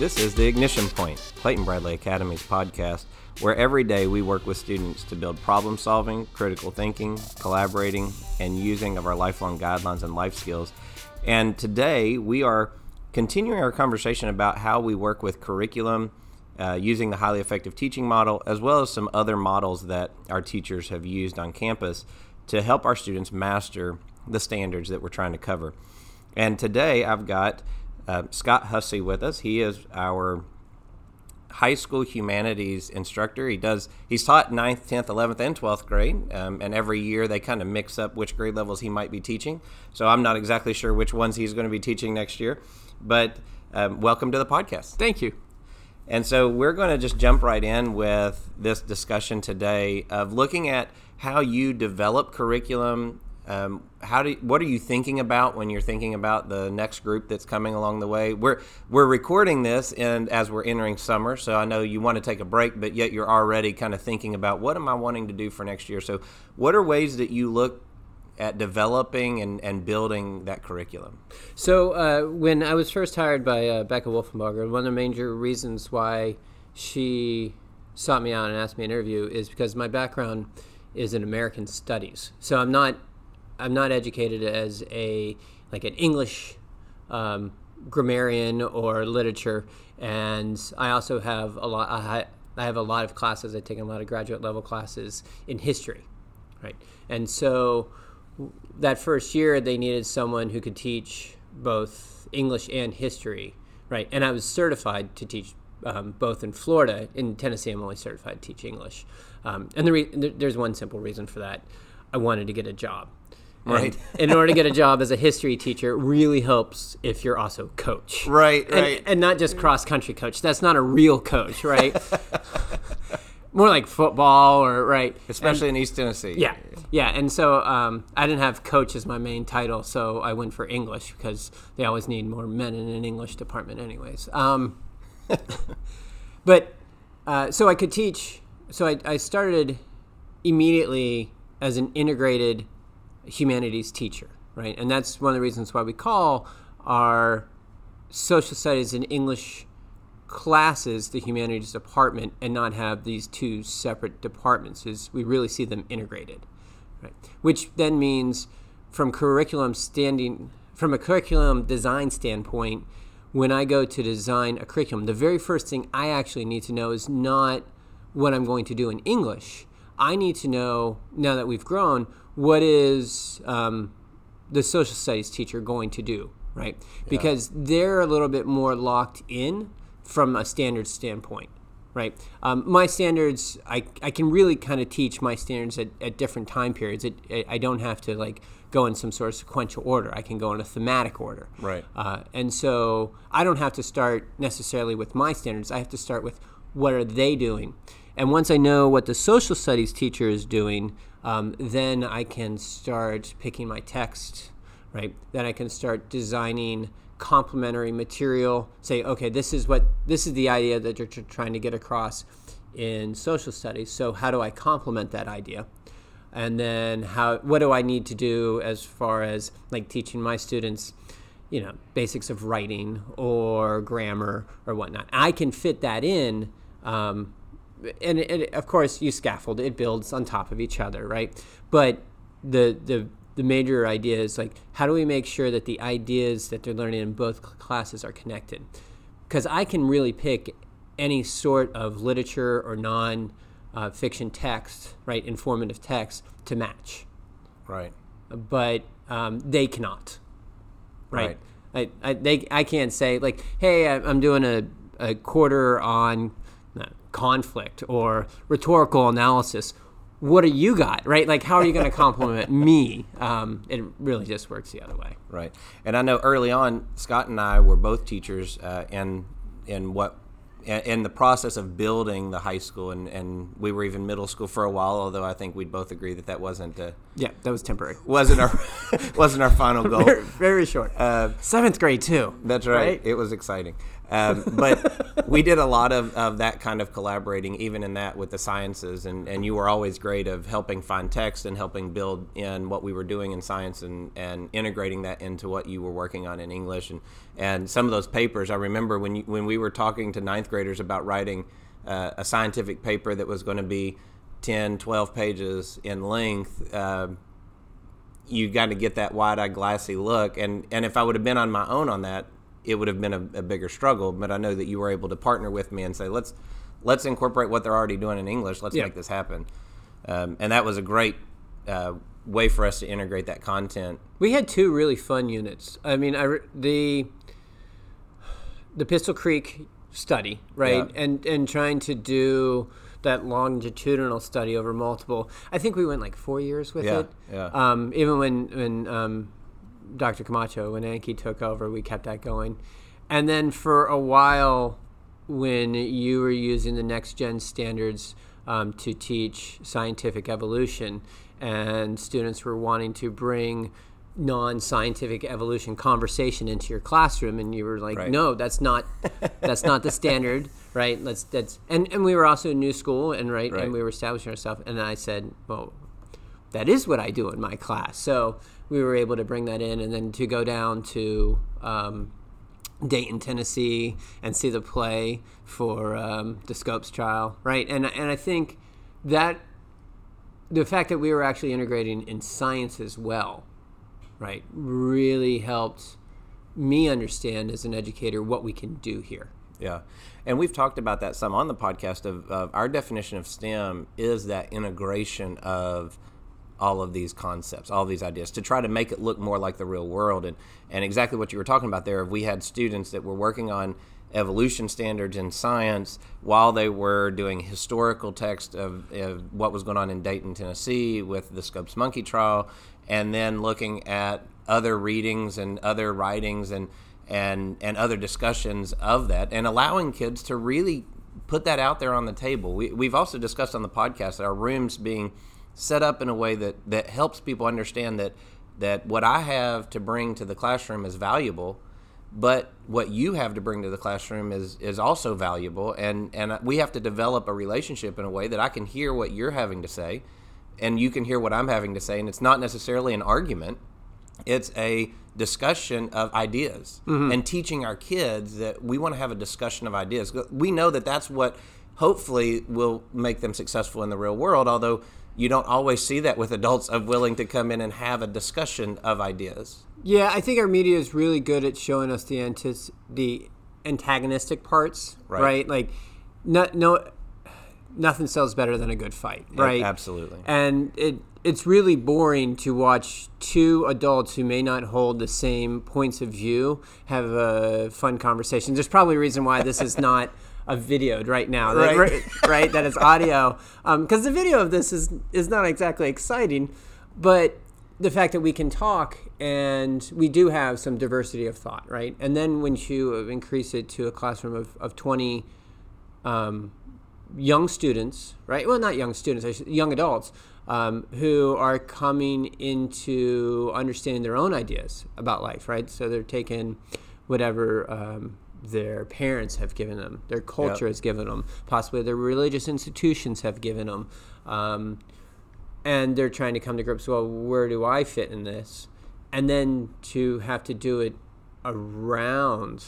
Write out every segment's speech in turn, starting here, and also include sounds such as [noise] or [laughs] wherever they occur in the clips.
This is the Ignition Point, Clayton Bradley Academy's podcast, where every day we work with students to build problem solving, critical thinking, collaborating, and using of our lifelong guidelines and life skills. And today we are continuing our conversation about how we work with curriculum uh, using the highly effective teaching model, as well as some other models that our teachers have used on campus to help our students master the standards that we're trying to cover. And today I've got uh, Scott Hussey with us. He is our high school humanities instructor. He does he's taught 9th, 10th, 11th, and 12th grade, um, and every year they kind of mix up which grade levels he might be teaching. So I'm not exactly sure which ones he's going to be teaching next year. But um, welcome to the podcast. Thank you. And so we're going to just jump right in with this discussion today of looking at how you develop curriculum. Um, how do what are you thinking about when you're thinking about the next group that's coming along the way? We're we're recording this and as we're entering summer, so I know you want to take a break, but yet you're already kind of thinking about what am I wanting to do for next year. So, what are ways that you look at developing and, and building that curriculum? So, uh, when I was first hired by uh, Becca Wolfenbarger, one of the major reasons why she sought me out and asked me an interview is because my background is in American studies. So I'm not I'm not educated as a like an English um, grammarian or literature, and I also have a lot. I, I have a lot of classes. I've taken a lot of graduate level classes in history, right? And so that first year, they needed someone who could teach both English and history, right? And I was certified to teach um, both in Florida. In Tennessee, I'm only certified to teach English. Um, and the re- there's one simple reason for that. I wanted to get a job. Right. in order to get a job as a history teacher, really helps if you're also coach. Right, and, right. And not just cross country coach. That's not a real coach, right? [laughs] More like football or right. Especially and, in East Tennessee. Yeah. Yeah. And so um, I didn't have coach as my main title, so I went for English because they always need more men in an English department, anyways. Um, [laughs] but uh, so I could teach. So I, I started immediately as an integrated humanities teacher, right? And that's one of the reasons why we call our social studies and English classes the humanities department and not have these two separate departments is we really see them integrated right which then means from curriculum standing from a curriculum design standpoint when i go to design a curriculum the very first thing i actually need to know is not what i'm going to do in english i need to know now that we've grown what is um, the social studies teacher going to do, right? Yeah. Because they're a little bit more locked in from a standards standpoint, right? Um, my standards, I, I can really kind of teach my standards at, at different time periods. It, it, I don't have to like go in some sort of sequential order. I can go in a thematic order. Right. Uh, and so I don't have to start necessarily with my standards. I have to start with what are they doing. And once I know what the social studies teacher is doing, um, then I can start picking my text, right? Then I can start designing complementary material. Say, okay, this is what this is the idea that you're trying to get across in social studies. So how do I complement that idea? And then how what do I need to do as far as like teaching my students, you know, basics of writing or grammar or whatnot. I can fit that in um, and, and of course you scaffold it builds on top of each other right? But the the the major idea is like how do we make sure that the ideas that they're learning in both classes are connected? Because i can really pick any sort of literature or non uh, fiction text right informative text to match. Right. But um, they cannot right, right. I, I, they, I can't say like hey i'm doing a, a quarter on conflict or rhetorical analysis what do you got right? Like how are you going [laughs] to compliment me? Um, it really just works the other way. Right. And i know early on scott and i were both teachers uh, in in what in the process of building the high school and, and we were even middle school for a while although i think we'd both agree that that wasn't uh, yeah that was temporary. Wasn't our [laughs] wasn't our final goal. Very, very short. Uh, seventh grade too. That's right. right. it was exciting Um, [laughs] but we did a lot of, of that kind of collaborating, even in that with the sciences. And, and you were always great of helping find text and helping build in what we were doing in science and, and integrating that into what you were working on in English. And, and some of those papers, I remember when, you, when we were talking to ninth graders about writing uh, a scientific paper that was going to be 10, 12 pages in length. Uh, you got to get that wide-eyed, glassy look, and and if I would have been on my own on that, it would have been a, a, bigger struggle. But I know that you were able to partner with me and say, let's let's incorporate what they're already doing in English. Let's yeah. make this happen. Um, and that was a great uh, way for us to integrate that content. We had two really fun units. I mean, I, the the Pistol Creek study, right, yeah. and and trying to do that longitudinal study over multiple. I think we went like four years with yeah, it. Yeah. Um, even when when um, Dr. Camacho, when Anki took over, we kept that going. And then for a while, when you were using the next gen standards um, to teach scientific evolution, and students were wanting to bring non-scientific evolution conversation into your classroom and you were like right. no that's not that's not the standard right let's that's and and we were also a new school and right, right. and we were establishing ourselves and i said well that is what i do in my class so we were able to bring that in, and then to go down to um, Dayton, Tennessee, and see the play for um, the Scopes trial, right? And and I think that the fact that we were actually integrating in science as well, right, really helped me understand as an educator what we can do here. Yeah. And we've talked about that some on the podcast of, of our definition of STEM is that integration of all of these concepts, all these ideas, to try to make it look more like the real world. And, and exactly what you were talking about there, we had students that were working on evolution standards in science while they were doing historical text of, of what was going on in Dayton, Tennessee with the Scopes Monkey trial, and then looking at other readings and other writings and and and other discussions of that, and allowing kids to really put that out there on the table. We, we've also discussed on the podcast that our rooms being set up in a way that that helps people understand that that what I have to bring to the classroom is valuable, but what you have to bring to the classroom is is also valuable, and and we have to develop a relationship in a way that I can hear what you're having to say, and you can hear what I'm having to say, and it's not necessarily an argument. It's a discussion of ideas mm-hmm. and teaching our kids that we want to have a discussion of ideas. We know that that's what hopefully will make them successful in the real world, although you don't always see that with adults of willing to come in and have a discussion of ideas. Yeah, I think our media is really good at showing us the antis- the antagonistic parts, right? right? Like, no, no, nothing sells better than a good fight, right? absolutely. And it it's really boring to watch two adults who may not hold the same points of view have a fun conversation. There's probably a reason why this is not [laughs] a videoed right now, right? That, right, that is audio. Because um, the video of this is is not exactly exciting, but the fact that we can talk and we do have some diversity of thought, right? And then when you increase it to a classroom of, of 20 um, young students, right? Well, not young students, young adults um, who are coming into understanding their own ideas about life, right? So they're taking whatever um, their parents have given them, their culture yep. has given them, possibly their religious institutions have given them. Um, and they're trying to come to grips, well, where do I fit in this? And then to have to do it around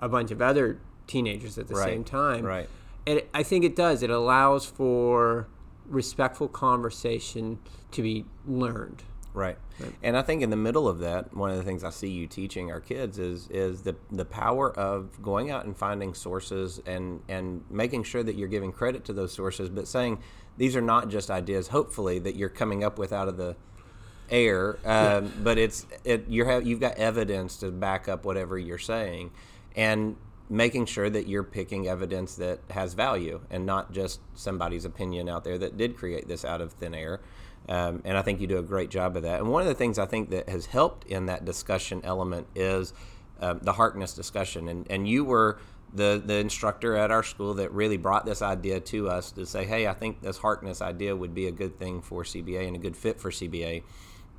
a bunch of other teenagers at the right. same time. Right. And I think it does. It allows for respectful conversation to be learned. Right. right. And I think in the middle of that, one of the things I see you teaching our kids is is the the power of going out and finding sources and and making sure that you're giving credit to those sources, but saying these are not just ideas. Hopefully, that you're coming up with out of the air, um, but it's it you have you've got evidence to back up whatever you're saying, and making sure that you're picking evidence that has value and not just somebody's opinion out there that did create this out of thin air. Um, and I think you do a great job of that. And one of the things I think that has helped in that discussion element is um, the Harkness discussion. And, and you were the, the instructor at our school that really brought this idea to us to say, hey, I think this Harkness idea would be a good thing for CBA and a good fit for CBA.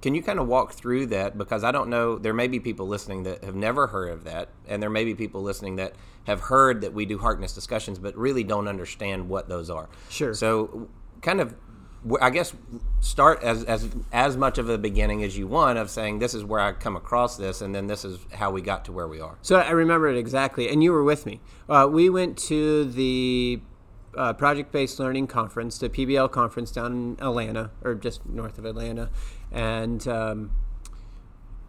can you kind of walk through that? Because I don't know, there may be people listening that have never heard of that, and there may be people listening that have heard that we do Harkness discussions, but really don't understand what those are. Sure. So, kind of, I guess, start as as as much of a beginning as you want of saying this is where I come across this, and then this is how we got to where we are. So I remember it exactly, and you were with me. Uh, we went to the uh, Project Based Learning Conference, the PBL conference down in Atlanta, or just north of Atlanta, and um,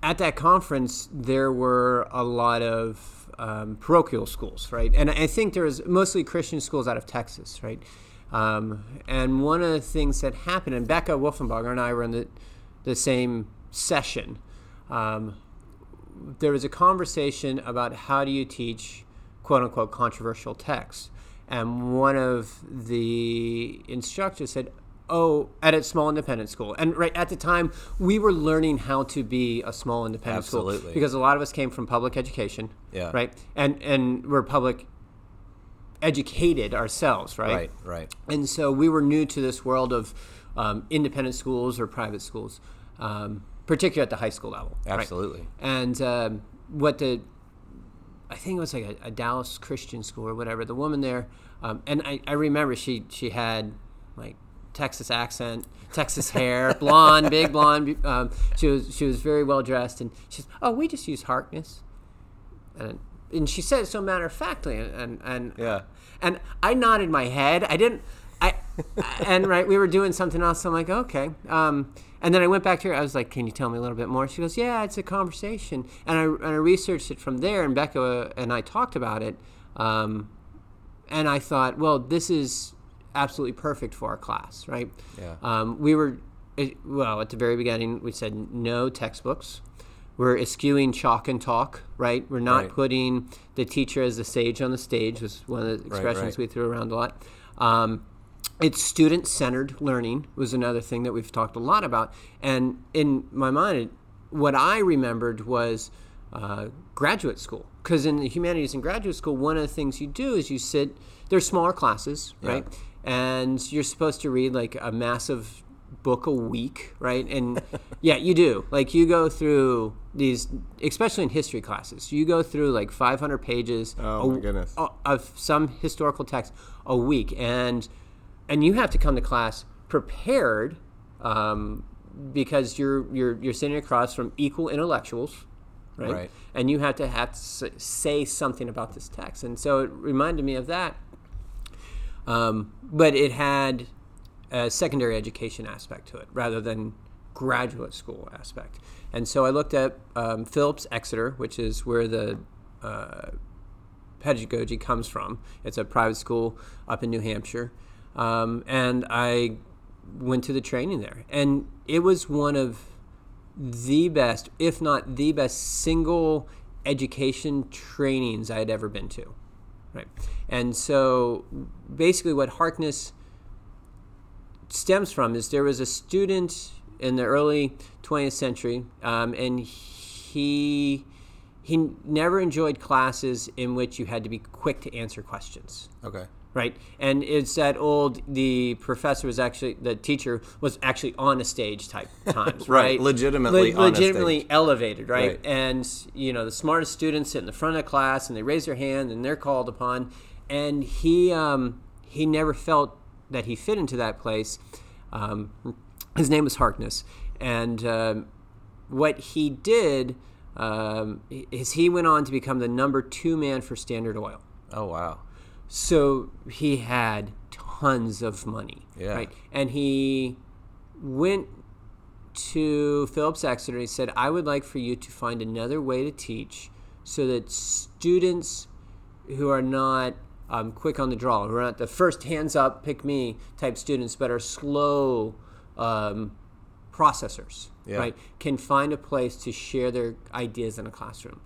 at that conference there were a lot of um, parochial schools, right? And I think there was mostly Christian schools out of Texas, right? Um, and one of the things that happened, and Becca Wolfenbarger and I were in the, the same session. Um, there was a conversation about how do you teach quote unquote controversial texts. And one of the instructors said, Oh, at a small independent school. And right at the time, we were learning how to be a small independent school Absolutely. because a lot of us came from public education, Yeah. right? And and we're public educated ourselves, right? Right, right. And so we were new to this world of um, independent schools or private schools, um, particularly at the high school level. right? Absolutely. And um, what the, I think it was like a, a Dallas Christian school or whatever. The woman there, um, and I, I remember she she had like Texas accent, Texas hair, [laughs] blonde, big blonde. Um, she was she was very well dressed, and she she's oh we just use Harkness, and and she said it so matter of factly, and and, and Yeah. and I nodded my head. I didn't. I [laughs] and right, we were doing something else. I'm like, okay. Um, and then I went back to her. I was like, can you tell me a little bit more? She goes, yeah, it's a conversation. And I and I researched it from there. And Becca and I talked about it. Um, and I thought, well, this is absolutely perfect for our class, right? Yeah. Um, we were, it, well, at the very beginning, we said no textbooks. We're eschewing chalk and talk, right? We're not Right. putting the teacher as the sage on the stage, was one of the expressions right. we threw around a lot. Um, it's student centered learning, was another thing that we've talked a lot about. And in my mind, it, what I remembered was uh, graduate school. Because in the humanities and graduate school, one of the things you do is you sit, there's smaller classes, right? And you're supposed to read like a massive book a week, right? And [laughs] yeah, you do. Like you go through these, especially in history classes, you go through like 500 pages Oh, my goodness. o- of some historical text a week, and and you have to come to class prepared um, because you're you're you're sitting across from equal intellectuals. Right? Right. and you have to have to say something about this text, and so it reminded me of that. Um, but it had a secondary education aspect to it rather than graduate school aspect. And so I looked at um, Phillips Exeter, which is where the uh, pedagogy comes from. It's a private school up in New Hampshire. Um, and I went to the training there. And it was one of the best, if not the best, single education trainings I had ever been to. Right. And so basically, what Harkness stems from is there was a student in the early 20th century, um, and he he never enjoyed classes in which you had to be quick to answer questions Okay. right? And it's that old. The professor was actually the teacher was actually on a stage type [laughs] times, Right, right? legitimately on a legitimately elevated, right? Right. And you know the smartest students sit in the front of the class and they raise their hand and they're called upon, and he um, he never felt that he fit into that place. Um, his name was Harkness, and um, what he did um, is he went on to become the number two man for Standard Oil. Oh wow. So he had tons of money, Yeah. right? And he went to Phillips Exeter and he said, "I would like for you to find another way to teach, so that students who are not um, quick on the draw, who are not the first hands up, pick me type students, but are slow um, processors, Yeah. right, can find a place to share their ideas in a classroom."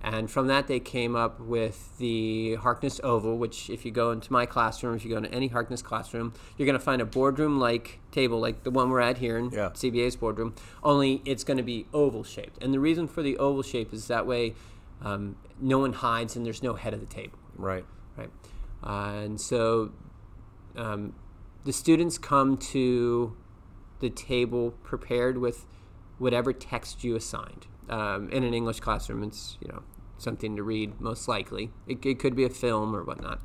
And from that, they came up with the Harkness Oval, which, if you go into my classroom, if you go into any Harkness classroom, you're going to find a boardroom like table, like the one we're at here in Yeah. CBA's boardroom, only it's going to be oval shaped. And the reason for the oval shape is that way um, no one hides and there's no head of the table Right. Uh, and so um, the students come to the table prepared with whatever text you assigned. Um, in an English classroom, it's you know something to read most likely. It, it could be a film or whatnot,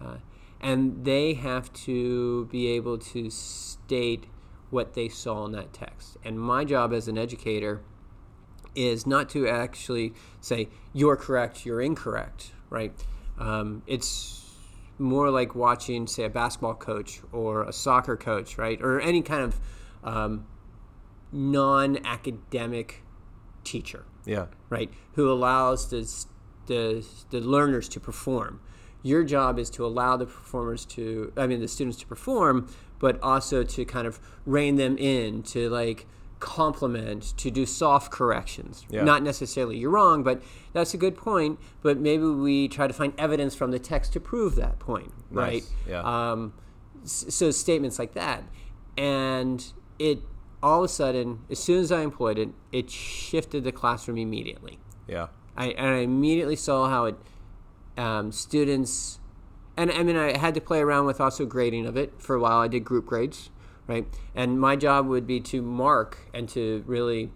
uh, and they have to be able to state what they saw in that text. And my job as an educator is not to actually say you're correct, you're incorrect, right? Um, it's more like watching, say, a basketball coach or a soccer coach, right, or any kind of um, non-academic teacher, Yeah. right, who allows the, the the learners to perform. Your job is to allow the performers to, I mean, the students to perform, but also to kind of rein them in, to like compliment, to do soft corrections. Yeah. Not necessarily you're wrong, but that's a good point. But maybe we try to find evidence from the text to prove that point, right? Yeah. Um, so statements like that, and it all of a sudden, as soon as I employed it, it shifted the classroom immediately. Yeah. I, and I immediately saw how it um, students and I mean I had to play around with also grading of it for a while. I did group grades, right? And my job would be to mark and to really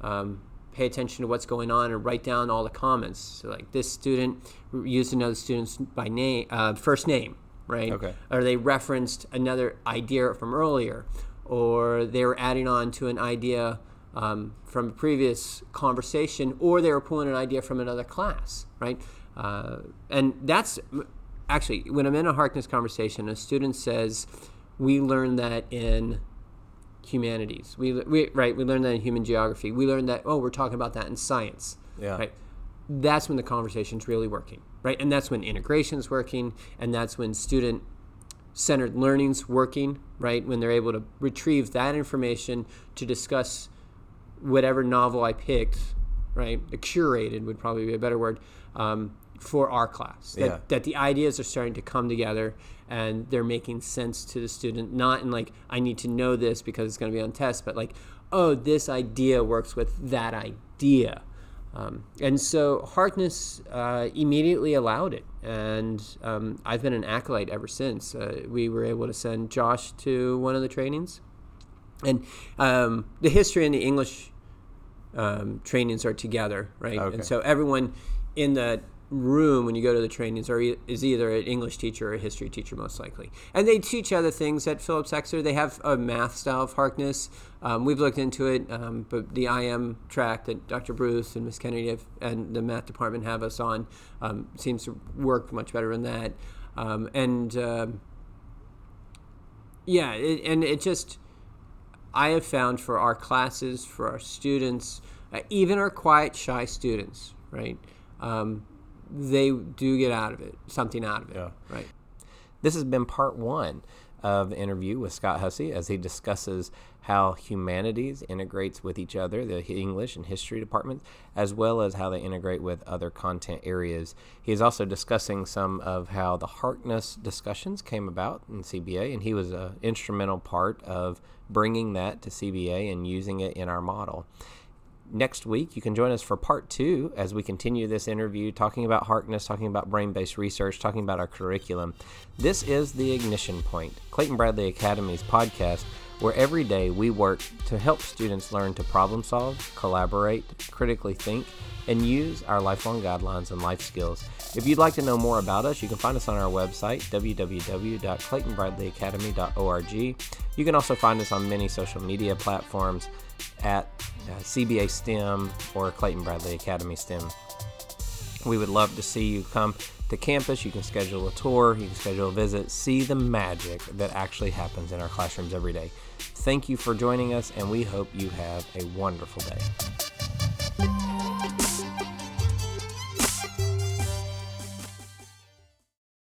um, pay attention to what's going on and write down all the comments. So like this student used another student's by name, uh, first name, right? Okay. Or they referenced another idea from earlier, or they were adding on to an idea um, from a previous conversation, or they were pulling an idea from another class, right? Uh, and that's actually when I'm in a Harkness conversation, a student says, "We learned that in humanities. We, we right. We learned that in human geography. We learned that. Oh, we're talking about that in science. Yeah. Right. That's when the conversation's really working, right? And that's when integration's working, and that's when student centered learning's working, right? When they're able to retrieve that information to discuss whatever novel I picked, right? a Curated would probably be a better word um, for our class. That, Yeah. that the ideas are starting to come together and they're making sense to the student, not in like, I need to know this because it's going to be on test, but like, oh, this idea works with that idea. Um, and so Harkness uh, immediately allowed it, and um, I've been an acolyte ever since. Uh, we were able to send Josh to one of the trainings, and um, the history and the English um, trainings are together, right? Okay. And so everyone in that room when you go to the trainings are, is either an English teacher or a history teacher, most likely. And they teach other things at Phillips Exeter. They have a math style of Harkness. Um, we've looked into it, um, but the IM track that Dr. Bruce and Miss Kennedy have, and the math department have us on um, seems to work much better than that. Um, and um yeah, it, and it just I have found for our classes, for our students, uh, even our quiet, shy students, right? Um, they do get out of it something out of it, Yeah. right? This has been part one of the interview with Scott Hussey as he discusses how humanities integrates with each other, the English and history departments, as well as how they integrate with other content areas. He is also discussing some of how the Harkness discussions came about in CBA, and he was an instrumental part of bringing that to CBA and using it in our model next week you can join us for part two as we continue this interview talking about harkness talking about brain-based research talking about our curriculum. This is the ignition point clayton bradley academy's podcast where every day we work to help students learn to problem solve collaborate critically think and use our lifelong guidelines and life skills if you'd like to know more about us you can find us on our website www.claytonbradleyacademy.org you can also find us on many social media platforms at uh, CBA STEM or Clayton Bradley Academy STEM. We would love to see you come to campus. You can schedule a tour, you can schedule a visit, see the magic that actually happens in our classrooms every day. Thank you for joining us, and we hope you have a wonderful day.